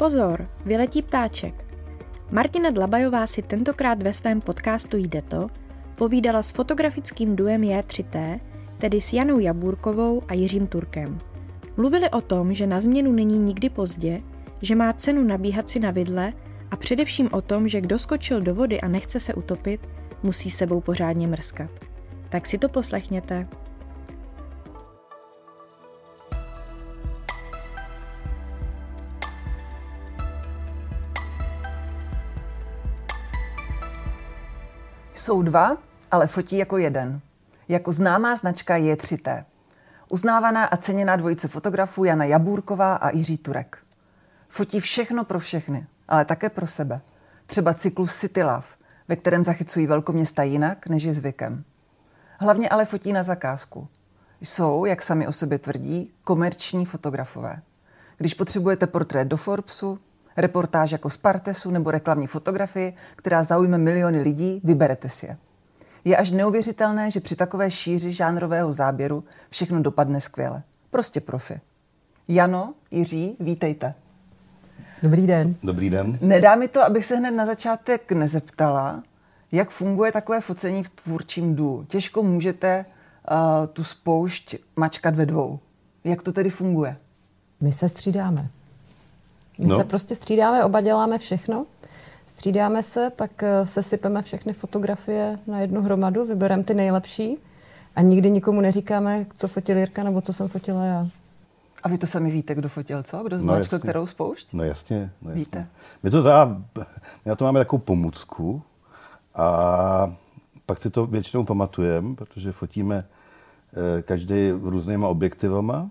Pozor, vyletí ptáček. Martina Dlabajová si tentokrát ve svém podcastu Jde to povídala s fotografickým duem J3T, tedy s Janou Jabůrkovou a Jiřím Turkem. Mluvili o tom, že na změnu není nikdy pozdě, že má cenu nabíhat si na vidle a především o tom, že kdo skočil do vody a nechce se utopit, musí sebou pořádně mrskat. Tak si to poslechněte. Jsou dva, ale fotí jako jeden. Jako známá značka J3T. Uznávaná a ceněná dvojice fotografů Jana Jabůrková a Jiří Turek. Fotí všechno pro všechny, ale také pro sebe. Třeba cyklus City Love, ve kterém zachycují velkoměsta jinak, než je zvykem. Hlavně ale fotí na zakázku. Jsou, jak sami o sobě tvrdí, komerční fotografové. Když potřebujete portrét do Forbesu, reportáž jako z Partesu nebo reklamní fotografii, která zaujme miliony lidí, vyberete si je. Je až neuvěřitelné, že při takové šíři žánrového záběru všechno dopadne skvěle. Prostě profi. Jano, Jiří, vítejte. Dobrý den. Dobrý den. Nedá mi to, abych se hned na začátek nezeptala, jak funguje takové focení v tvůrčím dů. Těžko můžete uh, tu spoušť mačkat ve dvou. Jak to tedy funguje? My se střídáme. My no. se prostě střídáme, oba děláme všechno. Střídáme se, pak eh, se sypeme všechny fotografie na jednu hromadu, vybereme ty nejlepší a nikdy nikomu neříkáme, co fotil Jirka nebo co jsem fotila já. A vy to sami víte, kdo fotil co? Kdo zmáčkl no, kterou spoušť? No jasně. No jasně. Víte. My to za, my na to máme takovou pomůcku a pak si to většinou pamatujeme, protože fotíme eh, každý různýma objektivama,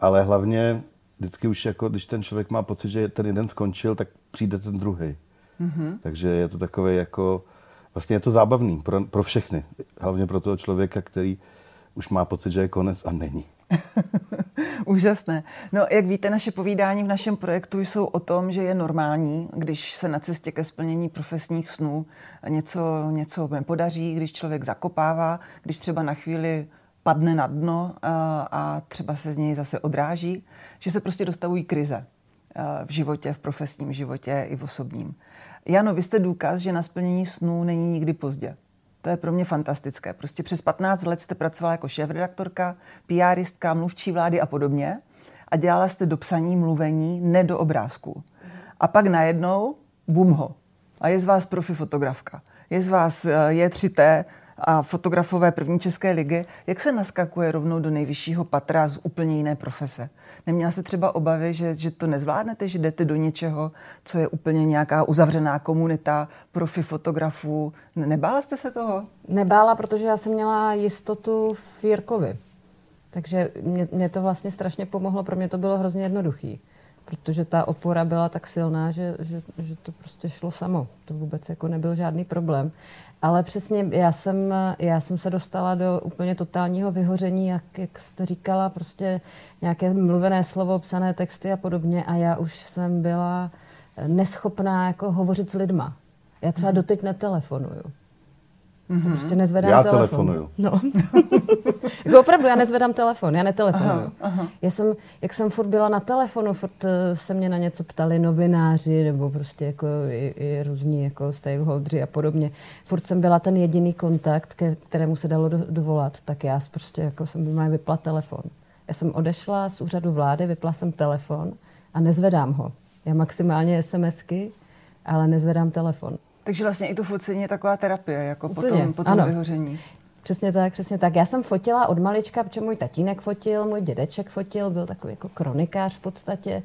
ale hlavně vždycky už jako, když ten člověk má pocit, že ten jeden skončil, tak přijde ten druhý. Mm-hmm. Takže je to takové jako, vlastně je to zábavný pro, pro všechny. Hlavně pro toho člověka, který už má pocit, že je konec a není. Úžasné. No, jak víte, naše povídání v našem projektu jsou o tom, že je normální, když se na cestě ke splnění profesních snů něco, něco nepodaří, když člověk zakopává, když třeba na chvíli padne na dno a, a třeba se z něj zase odráží, že se prostě dostavují krize v životě, v profesním životě i v osobním. Jano, vy jste důkaz, že na splnění snů není nikdy pozdě. To je pro mě fantastické. Prostě přes 15 let jste pracovala jako šéf-redaktorka, PRistka, mluvčí vlády a podobně a dělala jste do psaní, mluvení, ne do obrázků. A pak najednou, bum ho. A je z vás profi fotografka. Je z vás eh, je 3T a fotografové první české ligy. Jak se naskakuje rovnou do nejvyššího patra z úplně jiné profese? Neměla jste třeba obavy, že, že to nezvládnete, že jdete do něčeho, co je úplně nějaká uzavřená komunita profi fotografů? Nebála jste se toho? Nebála, protože já jsem měla jistotu v Jirkovi. Takže mě, mě to vlastně strašně pomohlo, pro mě to bylo hrozně jednoduchý. Protože ta opora byla tak silná, že, že, že to prostě šlo samo. To vůbec jako nebyl žádný problém. Ale přesně já jsem, já jsem se dostala do úplně totálního vyhoření, jak, jak jste říkala, prostě nějaké mluvené slovo, psané texty a podobně a já už jsem byla neschopná jako hovořit s lidma. Já třeba mm. doteď netelefonuju. Mm-hmm. Prostě nezvedám já telefon. telefonuju. No. jako opravdu, já nezvedám telefon, já netelefonuju. Aha, aha. Já jsem, jak jsem furt byla na telefonu, furt eh, se mě na něco ptali novináři, nebo prostě jako i, i různí jako stakeholdři a podobně. Furt jsem byla ten jediný kontakt, ke kterému se dalo do, dovolat, tak já prostě jako jsem vypla telefon. Já jsem odešla z úřadu vlády, vypla jsem telefon a nezvedám ho. Já maximálně SMSky, ale nezvedám telefon. Takže vlastně i to focení je taková terapie, jako Úplně. potom, potom ano. vyhoření. Přesně tak, přesně tak. Já jsem fotila od malička, protože můj tatínek fotil, můj dědeček fotil, byl takový jako kronikář v podstatě.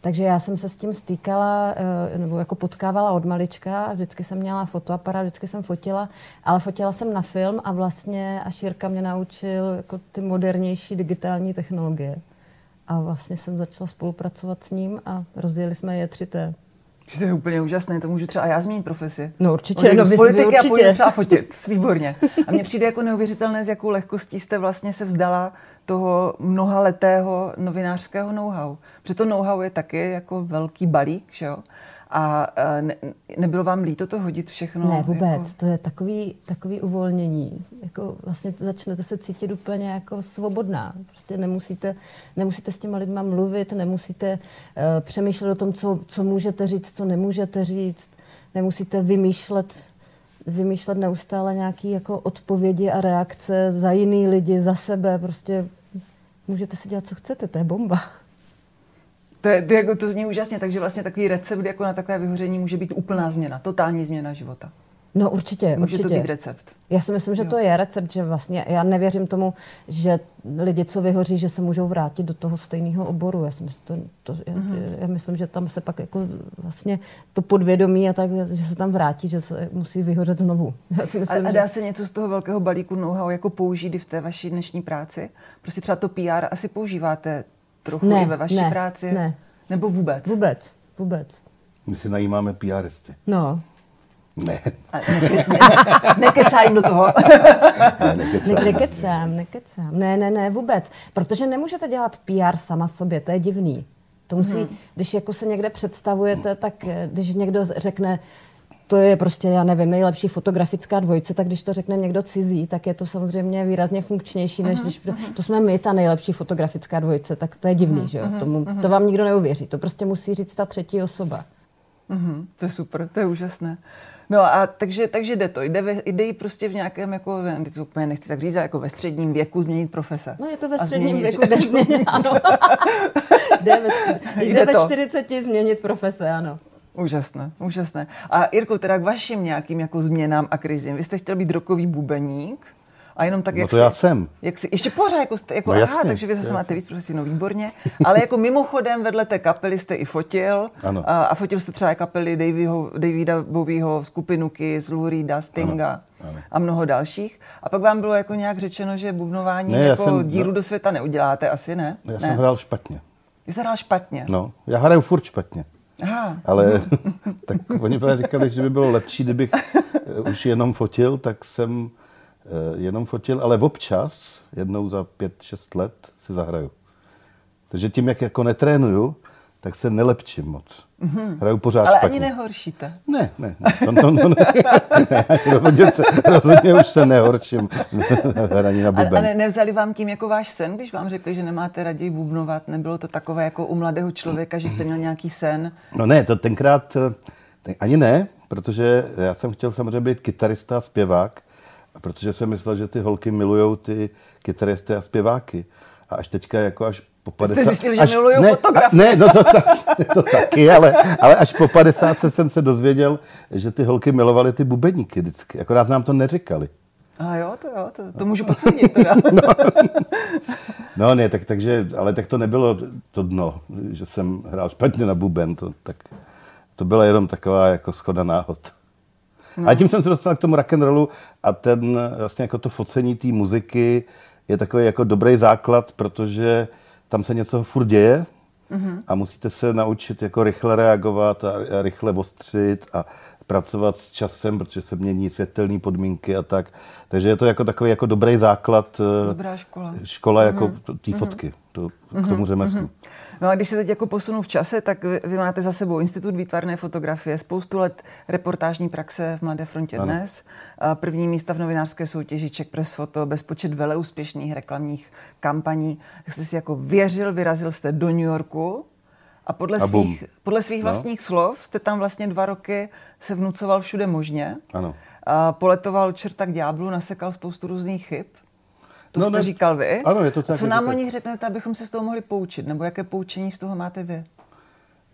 Takže já jsem se s tím stýkala, eh, nebo jako potkávala od malička. Vždycky jsem měla fotoaparát, vždycky jsem fotila, ale fotila jsem na film a vlastně až Jirka mě naučil jako ty modernější digitální technologie. A vlastně jsem začala spolupracovat s ním a rozjeli jsme je 3T. To je úplně úžasné, to můžu třeba já změnit profesi. No určitě, no, z politiky určitě. a půjdu třeba fotit, výborně. A mně přijde jako neuvěřitelné, s jakou lehkostí jste vlastně se vzdala toho mnohaletého novinářského know-how. Protože to know-how je taky jako velký balík, že jo? A ne, nebylo vám líto to hodit všechno? Ne, vůbec. Jako... To je takový, takový uvolnění. Jako vlastně začnete se cítit úplně jako svobodná. Prostě nemusíte, nemusíte s těma lidma mluvit, nemusíte uh, přemýšlet o tom, co, co můžete říct, co nemůžete říct. Nemusíte vymýšlet vymýšlet neustále nějaké jako odpovědi a reakce za jiný lidi, za sebe. Prostě můžete si dělat, co chcete, to je bomba. To, je, to, jako, to zní úžasně, takže vlastně takový recept jako na takové vyhoření může být úplná změna, totální změna života. No určitě, Může určitě. to být recept. Já si myslím, že jo. to je recept, že vlastně já nevěřím tomu, že lidi, co vyhoří, že se můžou vrátit do toho stejného oboru. Já, si myslím, to, to, já, mhm. já myslím, že tam se pak jako vlastně to podvědomí a tak, že se tam vrátí, že se musí vyhořet znovu. Já si myslím, a, a dá se něco z toho velkého balíku know-how jako použít i v té vaší dnešní práci? Prostě třeba to PR asi používáte trochu ne, i ve vaší ne, práci? Ne. Nebo vůbec? Vůbec, vůbec. My si najímáme PRisty. No. Ne. Nekecaj do toho. ne, nekecám. nekecám, nekecám. Ne, ne, ne, vůbec. Protože nemůžete dělat PR sama sobě, to je divný. To musí, mm-hmm. když jako se někde představujete, tak eh, když někdo řekne, to je prostě, já nevím, nejlepší fotografická dvojice, tak když to řekne někdo cizí, tak je to samozřejmě výrazně funkčnější, než když to jsme my, ta nejlepší fotografická dvojice, tak to je divný, že jo? Tomu, to vám nikdo neuvěří. To prostě musí říct ta třetí osoba. Mm-hmm, to je super, to je úžasné. No a takže, takže jde to. Jde, ve, jde prostě v nějakém, jako, to úplně nechci tak říct, jako ve středním věku změnit profese. No je to ve středním změnit, věku, jde změnit, ano. jde ve, jde, jde ve 40 změnit profese, ano. Úžasné, úžasné. A Jirko, teda k vašim nějakým jako změnám a krizím. Vy jste chtěl být rokový bubeník a jenom tak, no jak to si, já jsem. Jak si, ještě pořád, jako, jste, jako no jasně, aha, takže vy zase máte víc profesí, no výborně. Ale jako mimochodem vedle té kapely jste i fotil. Ano. A, a fotil jste třeba kapely Davyho, Davida Bowieho, skupinu Kiss, Lou Reeda, Stinga ano. Ano. a mnoho dalších. A pak vám bylo jako nějak řečeno, že bubnování ne, jako jsem, díru no, do světa neuděláte, asi ne? Já ne. jsem hrál špatně. Vy jste hrál špatně? No, já hraju furt špatně. Aha. Ale tak oni právě říkali, že by bylo lepší, kdybych eh, už jenom fotil, tak jsem eh, jenom fotil, ale občas, jednou za pět, šest let si zahraju. Takže tím, jak jako netrénuju, tak se nelepčím moc. Mm-hmm. Hraju pořád Ale špatně. ani nehoršíte. Ne, ne. ne. To, to, to, ne, ne rozhodně, se, rozhodně už se nehorším hraní na buben. A, a ne, nevzali vám tím jako váš sen, když vám řekli, že nemáte raději bubnovat? Nebylo to takové jako u mladého člověka, že jste měl nějaký sen? No ne, to tenkrát ten, ani ne, protože já jsem chtěl samozřejmě být kytarista a zpěvák, a protože jsem myslel, že ty holky milují ty kytaristy a zpěváky. A až teďka, jako až po 50... Jste zjistili, že miluju ne, fotografii. Ne, no to, to, to taky, ale, ale až po 50 jsem se dozvěděl, že ty holky milovaly ty bubeníky vždycky. Akorát nám to neříkali. A jo, to jo, to, to můžu potvrdit teda. no, no ne, tak, takže, ale tak to nebylo to dno, že jsem hrál špatně na buben, to, tak, to byla jenom taková jako schoda náhod. No. A tím jsem se dostal k tomu rock'n'rollu a ten vlastně jako to focení té muziky je takový jako dobrý základ, protože tam se něco furt děje mm-hmm. a musíte se naučit jako rychle reagovat a, a rychle ostřit a pracovat s časem, protože se mění světelné podmínky a tak. Takže je to jako takový jako dobrý základ. Eh, Dobrá škola. Škola jako mm-hmm. té fotky, to, k tomu řemeslu. Mm-hmm. No a když se teď jako posunu v čase, tak vy, vy máte za sebou Institut výtvarné fotografie, spoustu let reportážní praxe v Mladé frontě ano. dnes, první místa v novinářské soutěži Czech Press Photo, bezpočet veleúspěšných reklamních kampaní. Tak jste si jako věřil, vyrazil jste do New Yorku a podle a svých, podle svých no. vlastních slov jste tam vlastně dva roky se vnucoval všude možně. Ano. A poletoval čerta k ďáblu, nasekal spoustu různých chyb. To no, jste ne, říkal vy. Ano, je to tak. Co nám o nich řeknete, abychom se z toho mohli poučit? Nebo jaké poučení z toho máte vy?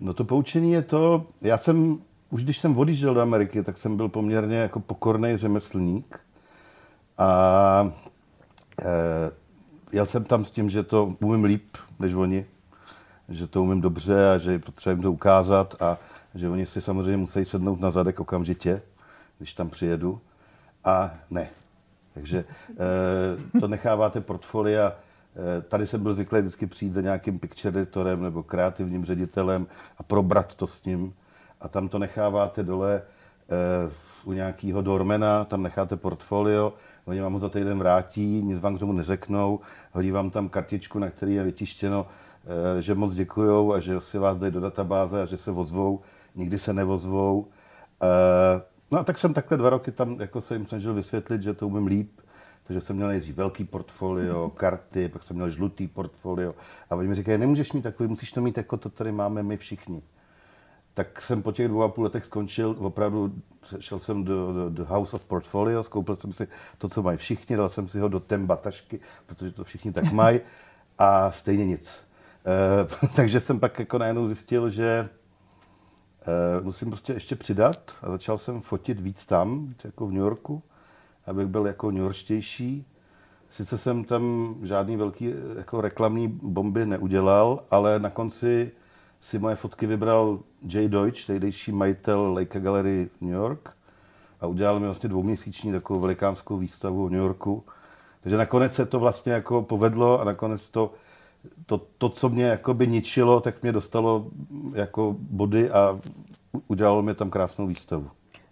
No to poučení je to, já jsem, už když jsem odjížděl do Ameriky, tak jsem byl poměrně jako pokorný řemeslník. A e, jel jsem tam s tím, že to umím líp než oni, že to umím dobře a že je potřeba jim to ukázat a že oni si samozřejmě musí sednout na zadek okamžitě, když tam přijedu. A ne, takže eh, to necháváte portfolia. Eh, tady jsem byl zvyklý vždycky přijít za nějakým picture editorem nebo kreativním ředitelem a probrat to s ním. A tam to necháváte dole eh, u nějakého dormena, tam necháte portfolio, oni vám ho za týden vrátí, nic vám k tomu neřeknou, hodí vám tam kartičku, na který je vytištěno že moc děkujou a že si vás dají do databáze a že se ozvou. Nikdy se nevozvou. No a tak jsem takhle dva roky tam jako se jim snažil vysvětlit, že to umím líp, takže jsem měl nejdřív velký portfolio, karty, pak jsem měl žlutý portfolio. A oni mi říkají, nemůžeš mít takový, musíš to mít jako to tady máme my všichni. Tak jsem po těch dvou a půl letech skončil, opravdu šel jsem do, do, do House of Portfolio, skoupil jsem si to, co mají všichni, dal jsem si ho do temba tašky, protože to všichni tak mají a stejně nic. E, takže jsem pak jako najednou zjistil, že musím prostě ještě přidat a začal jsem fotit víc tam, jako v New Yorku abych byl jako Yorkštější. Sice jsem tam žádný velký jako reklamní bomby neudělal, ale na konci si moje fotky vybral Jay Deutsch, tehdejší majitel Leica Gallery New York a udělal mi vlastně dvouměsíční takovou velikánskou výstavu v New Yorku. Takže nakonec se to vlastně jako povedlo a nakonec to, to, to co mě jakoby ničilo, tak mě dostalo jako body a udělalo mi tam krásnou výstavu.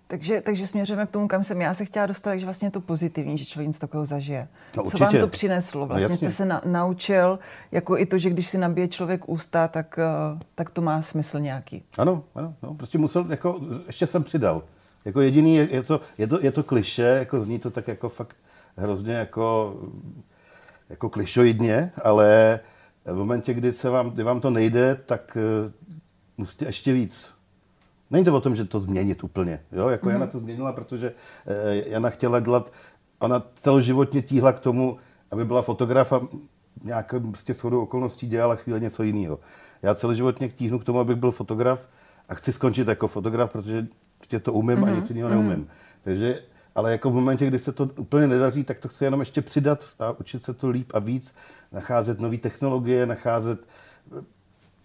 Takže, takže směřujeme k tomu, kam jsem já se chtěla dostat, takže vlastně je to pozitivní, že člověk něco takového zažije. No, Co vám to přineslo? No, vlastně no, jste se na, naučil, jako i to, že když si nabije člověk ústa, tak, uh, tak to má smysl nějaký. Ano, ano, no, prostě musel, jako, ještě jsem přidal. Jako jediný, je, je, to, je, to, je to kliše, jako zní to tak jako fakt hrozně jako, jako klišoidně, ale v momentě, kdy, se vám, kdy vám to nejde, tak uh, musíte ještě víc Není to o tom, že to změnit úplně. Jo? Jako mm-hmm. Jana to změnila, protože eh, Jana chtěla dělat, ona celoživotně tíhla k tomu, aby byla fotograf a nějakou prostě shodou okolností dělala chvíli něco jiného. Já celoživotně tíhnu k tomu, abych byl fotograf a chci skončit jako fotograf, protože prostě to umím mm-hmm. a mhm. nic jiného neumím. Mm-hmm. Takže, ale jako v momentě, kdy se to úplně nedaří, tak to chci jenom ještě přidat a učit se to líp a víc, nacházet nové technologie, nacházet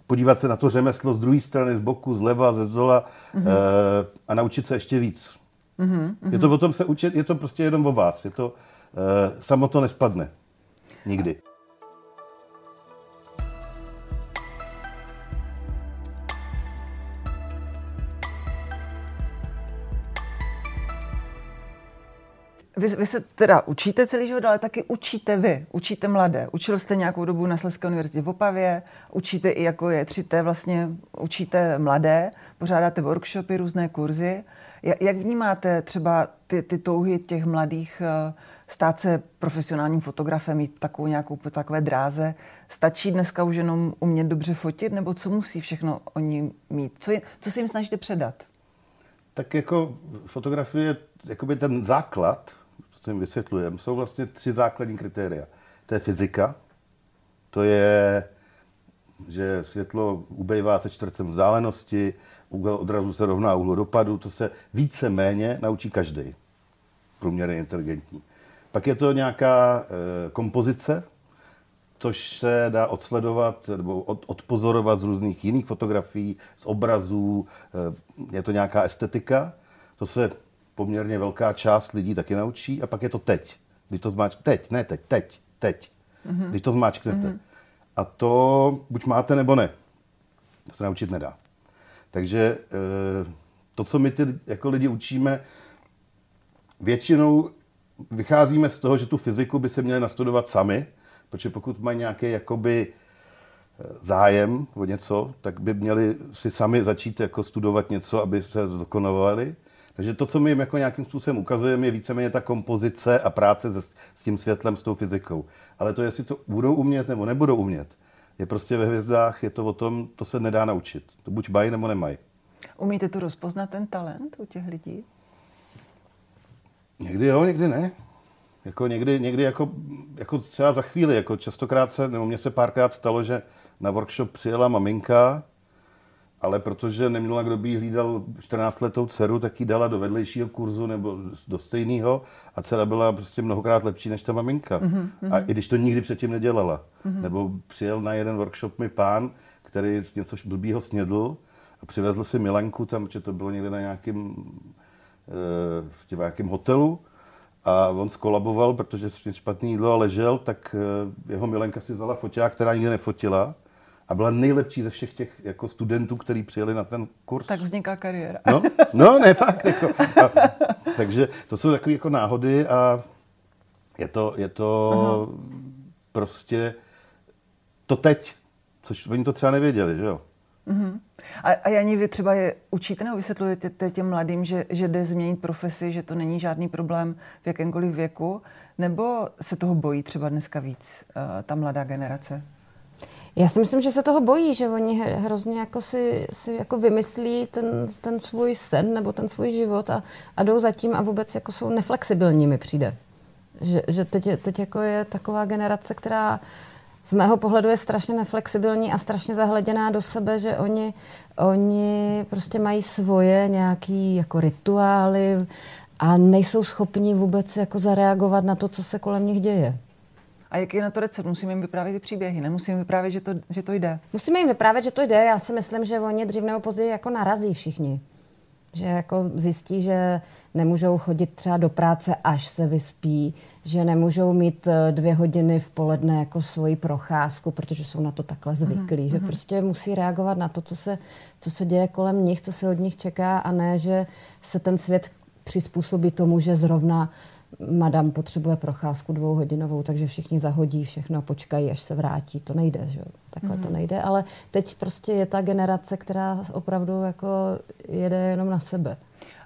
podívat se na to řemeslo z druhé strany, z boku, zleva, ze zola mm-hmm. e, a naučit se ještě víc. Mm-hmm. Je to o tom se učit, je to prostě jenom o vás. Je to, e, samo to nespadne. Nikdy. Vy, vy se teda učíte celý život, ale taky učíte vy, učíte mladé. Učil jste nějakou dobu na Sleské univerzitě v Opavě, učíte i jako je 3T, vlastně učíte mladé, pořádáte workshopy, různé kurzy. Jak vnímáte třeba ty, ty touhy těch mladých eh, stát se profesionálním fotografem, mít takovou nějakou takové dráze? Stačí dneska už jenom umět dobře fotit, nebo co musí všechno oni mít? Co, je, co si jim snažíte předat? Tak jako fotografie, jakoby ten základ, jim vysvětlujeme, jsou vlastně tři základní kritéria. To je fyzika, to je, že světlo ubejvá se čtvrtcem vzdálenosti, úhel odrazu se rovná úhlu dopadu, to se více méně naučí každý průměrně inteligentní. Pak je to nějaká e, kompozice, což se dá odsledovat nebo od, odpozorovat z různých jiných fotografií, z obrazů, e, je to nějaká estetika. To se poměrně velká část lidí taky naučí a pak je to teď. Když to zmáčknete, teď, ne teď, teď, teď. Mm-hmm. Když to zmáčknete. Mm-hmm. A to buď máte, nebo ne. To se naučit nedá. Takže eh, to, co my ty jako lidi učíme, většinou vycházíme z toho, že tu fyziku by se měli nastudovat sami, protože pokud mají nějaký jakoby eh, zájem o něco, tak by měli si sami začít jako studovat něco, aby se zdokonalovali. Takže to, co my jim jako nějakým způsobem ukazujeme, je víceméně ta kompozice a práce se, s tím světlem, s tou fyzikou. Ale to, jestli to budou umět nebo nebudou umět, je prostě ve hvězdách, je to o tom, to se nedá naučit. To buď mají nebo nemají. Umíte to rozpoznat, ten talent u těch lidí? Někdy jo, někdy ne. Jako někdy, někdy jako, jako třeba za chvíli, jako častokrát se, nebo mně se párkrát stalo, že na workshop přijela maminka ale protože neměla, kdo by jí hlídal 14-letou dceru, tak ji dala do vedlejšího kurzu nebo do stejného a dcera byla prostě mnohokrát lepší než ta maminka. Mm-hmm. A i když to nikdy předtím nedělala. Mm-hmm. Nebo přijel na jeden workshop mi pán, který něco blbýho snědl a přivezl si Milenku tam, že to bylo někde na nějakém, eh, v nějakém hotelu a on skolaboval, protože špatný jídlo a ležel, tak eh, jeho Milenka si vzala foťák, která nikdy nefotila a byla nejlepší ze všech těch jako studentů, kteří přijeli na ten kurz. Tak vzniká kariéra. No, no ne, fakt. Jako, a, takže to jsou takové jako náhody a je to, je to prostě to teď. Což oni to třeba nevěděli, že jo? Uh-huh. A, a Janí, vy třeba je učíte nebo vysvětlujete těm mladým, že, že jde změnit profesi, že to není žádný problém v jakémkoliv věku, nebo se toho bojí třeba dneska víc uh, ta mladá generace? Já si myslím, že se toho bojí, že oni hrozně jako si, si jako vymyslí ten, ten svůj sen nebo ten svůj život a, a jdou za tím a vůbec jako jsou neflexibilní mi přijde. Že, že teď, teď jako je taková generace, která z mého pohledu je strašně neflexibilní a strašně zahleděná do sebe, že oni, oni prostě mají svoje nějaký jako rituály a nejsou schopni vůbec jako zareagovat na to, co se kolem nich děje. A jaký je na to recept? Musíme jim vyprávět ty příběhy, nemusíme vyprávět, že to, že to jde. Musíme jim vyprávět, že to jde. Já si myslím, že oni dřív nebo později jako narazí všichni. Že jako zjistí, že nemůžou chodit třeba do práce, až se vyspí, že nemůžou mít eh, dvě hodiny v poledne jako svoji procházku, protože jsou na to takhle mhm, zvyklí, mm-hmm. že prostě musí reagovat na to, co se, co se děje kolem nich, co se od nich čeká a ne, že se ten svět přizpůsobí tomu, že zrovna madam potřebuje procházku dvouhodinovou, takže všichni zahodí všechno a počkají, až se vrátí. To nejde, že Takhle mm-hmm. to mhm. nejde, ale teď prostě je ta generace, která opravdu jako jede jenom na sebe.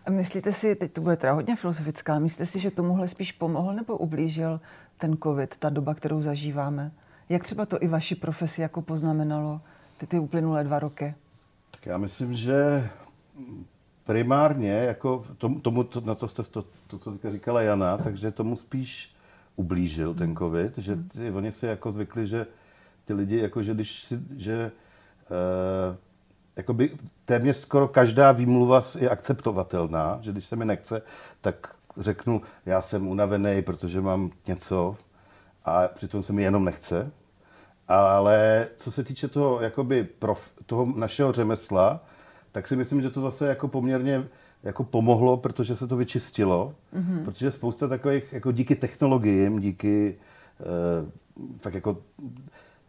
A myslíte si, teď to bude teda hodně filozofická, myslíte si, že tomuhle spíš pomohl nebo ublížil ten covid, ta doba, kterou zažíváme? Jak třeba to i vaši profesi jako poznamenalo ty, ty uplynulé dva roky? Tak já myslím, že primárně, jako tomu, to, na co jste to, to, co říkala Jana, takže tomu spíš ublížil ten covid, že ty, oni si jako zvykli, že ty lidi, jako že když že uh, jakoby téměř skoro každá výmluva je akceptovatelná, že když se mi nechce, tak řeknu, já jsem unavený, protože mám něco a přitom se mi jenom nechce. Ale co se týče toho, jakoby prof, toho našeho řemesla, tak si myslím, že to zase jako poměrně jako pomohlo, protože se to vyčistilo, mm-hmm. protože spousta takových, jako díky technologiím, díky uh, tak jako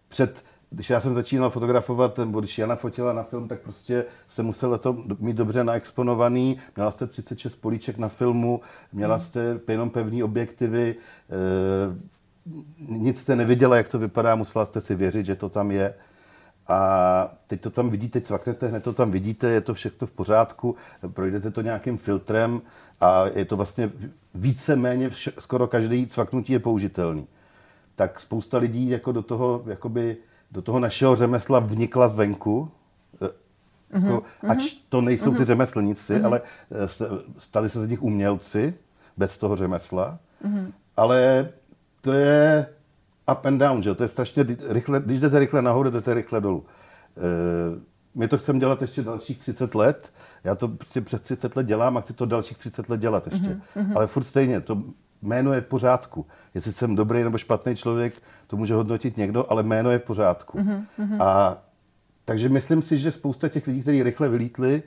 před když já jsem začínal fotografovat, nebo když Jana fotila na film, tak prostě se musel to mít dobře naexponovaný. Měla jste 36 políček na filmu, měla jste jenom pevný objektivy, e, nic jste neviděla, jak to vypadá, musela jste si věřit, že to tam je. A teď to tam vidíte, cvaknete, hned to tam vidíte, je to všechno v pořádku, projdete to nějakým filtrem a je to vlastně více-méně skoro každý cvaknutí je použitelný. Tak spousta lidí jako do toho jakoby do toho našeho řemesla vnikla zvenku, mm-hmm. jako, ač mhm. to nejsou mm-hmm. ty řemeslníci, mm-hmm. ale eh, stali se z nich umělci bez toho řemesla. Mm-hmm. Ale to je up and down, že to je strašně rychle, když jdete rychle nahoru, jdete rychle dolů. E, my to chceme dělat ještě dalších 30 let. Já to prostě přes 30 let dělám a chci to dalších 30 let dělat ještě. Mm-hmm. Ale furt stejně, to jméno je v pořádku. Jestli jsem dobrý nebo špatný člověk, to může hodnotit někdo, ale jméno je v pořádku. Mm-hmm. A takže myslím si, že spousta těch lidí, kteří rychle vylítli,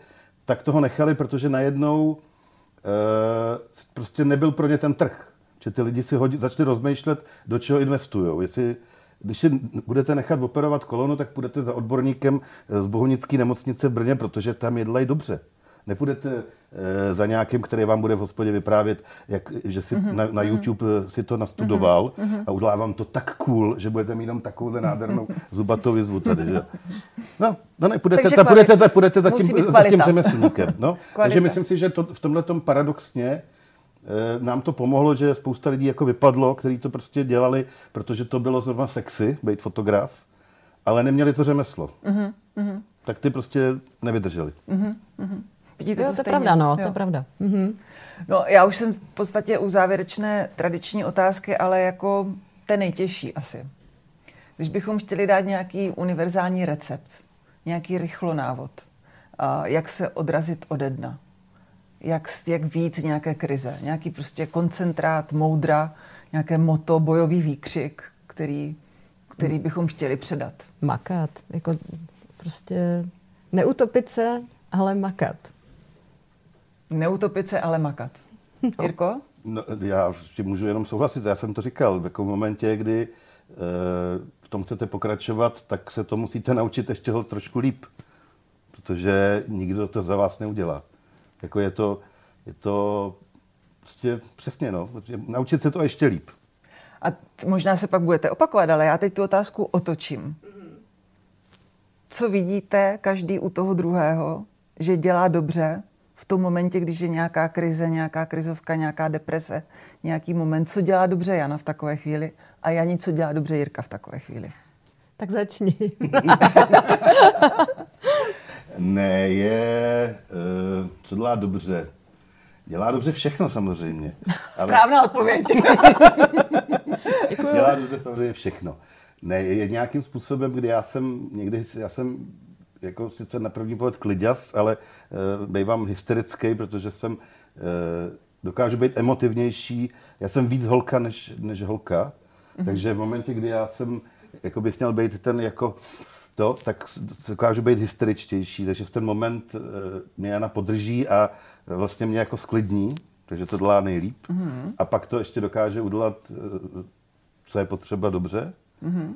tak toho nechali, protože najednou e, prostě nebyl pro ně ten trh. Že ty lidi si hodí, začali rozmýšlet, do čeho investují. Jestli, když si budete nechat operovat kolonu, tak půjdete za odborníkem z Bohunické nemocnice v Brně, protože tam jedlají dobře. Nepůjdete e, za nějakým, který vám bude v hospodě vyprávět, jak, že si mm-hmm. na, na mhm. YouTube mm-hmm. si to nastudoval mm-hmm. a udělá vám to tak cool, že budete mít jenom takovou nádhernou zubatou výzvu tady. Že? No, no ne, půjdete, ta, půjdete, za, půjdete za, tím, za tím řemeslníkem. No? Takže myslím si, že to, v tomhle paradoxně nám to pomohlo, že spousta lidí jako vypadlo, kteří to prostě dělali, protože to bylo zrovna sexy, být fotograf, ale neměli to řemeslo. Mm-hmm. Tak ty prostě nevydrželi. Mm-hmm. Vidíte jo, to, to stejně? pravda, no, jo. to je pravda. Mhm. No, já už jsem v podstatě u závěrečné tradiční otázky, ale jako ten nejtěžší asi. Když bychom chtěli dát nějaký univerzální recept, nějaký rychlonávod, a jak se odrazit ode dna, jak, jak víc nějaké krize, nějaký prostě koncentrát, moudra, nějaké moto, bojový výkřik, který, který bychom chtěli předat. Makat, jako prostě neutopit se, ale makat. Neutopit se, ale makat. No. Jirko? No, já s tím můžu jenom souhlasit. Já jsem to říkal. V jako momentě, kdy e, v tom chcete pokračovat, tak se to musíte naučit ještě ho trošku líp. Protože nikdo to za vás neudělá. Jako je to, je to prostě přesně, no. Naučit se to ještě líp. A možná se pak budete opakovat, ale já teď tu otázku otočím. co vidíte každý u toho druhého, že dělá dobře v tom momentě, když je nějaká krize, nějaká krizovka, nějaká deprese, nějaký moment, co dělá dobře Jana v takové chvíli a Jani, co dělá dobře Jirka v takové chvíli. Tak začni. ne, je, uh, co dělá dobře. Dělá dobře všechno samozřejmě. Ale... Správná odpověď. dělá dobře samozřejmě všechno. Ne, je nějakým způsobem, kdy já jsem někdy, já jsem jako sice na první pohled kliděs, ale uh, bývám hysterický, protože jsem, uh, dokážu být emotivnější. Já jsem víc holka než, než holka. Mm-hmm. Takže v momentě, kdy já jsem, jako bych měl být ten jako to, tak dokážu být hysteričtější. Takže v ten moment uh, mě Jana podrží a vlastně mě jako sklidní, takže to dělá nejlíp. Mm-hmm. A pak to ještě dokáže udělat, uh, co je potřeba dobře. Mm-hmm.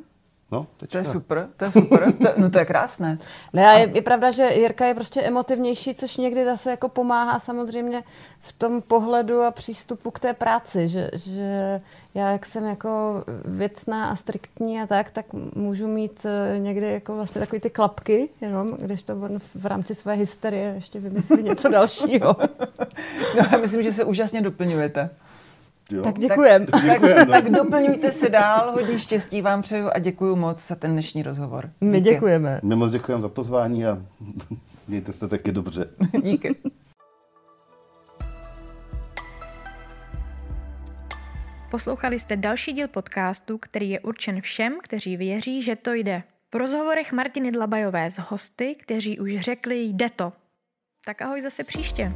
No, to je super, to je super, to, no to je krásné. Ne, a je, je pravda, že Jirka je prostě emotivnější, což někdy zase jako pomáhá samozřejmě v tom pohledu a přístupu k té práci, že, že já jak jsem jako věcná a striktní a tak, tak můžu mít eh, někdy jako vlastně takový ty klapky, jenom, když to on v rámci své hysterie ještě vymyslí něco dalšího. no, já myslím, že se úžasně doplňujete. Jo. Tak děkujem. Tak, děkujem tak, no. tak doplňujte se dál, hodně štěstí vám přeju a děkuji moc za ten dnešní rozhovor. Díky. My děkujeme. My moc děkujeme za pozvání a mějte se taky dobře. Díky. Poslouchali jste další díl podcastu, který je určen všem, kteří věří, že to jde. V rozhovorech Martiny Dlabajové s hosty, kteří už řekli jde to. Tak ahoj zase příště.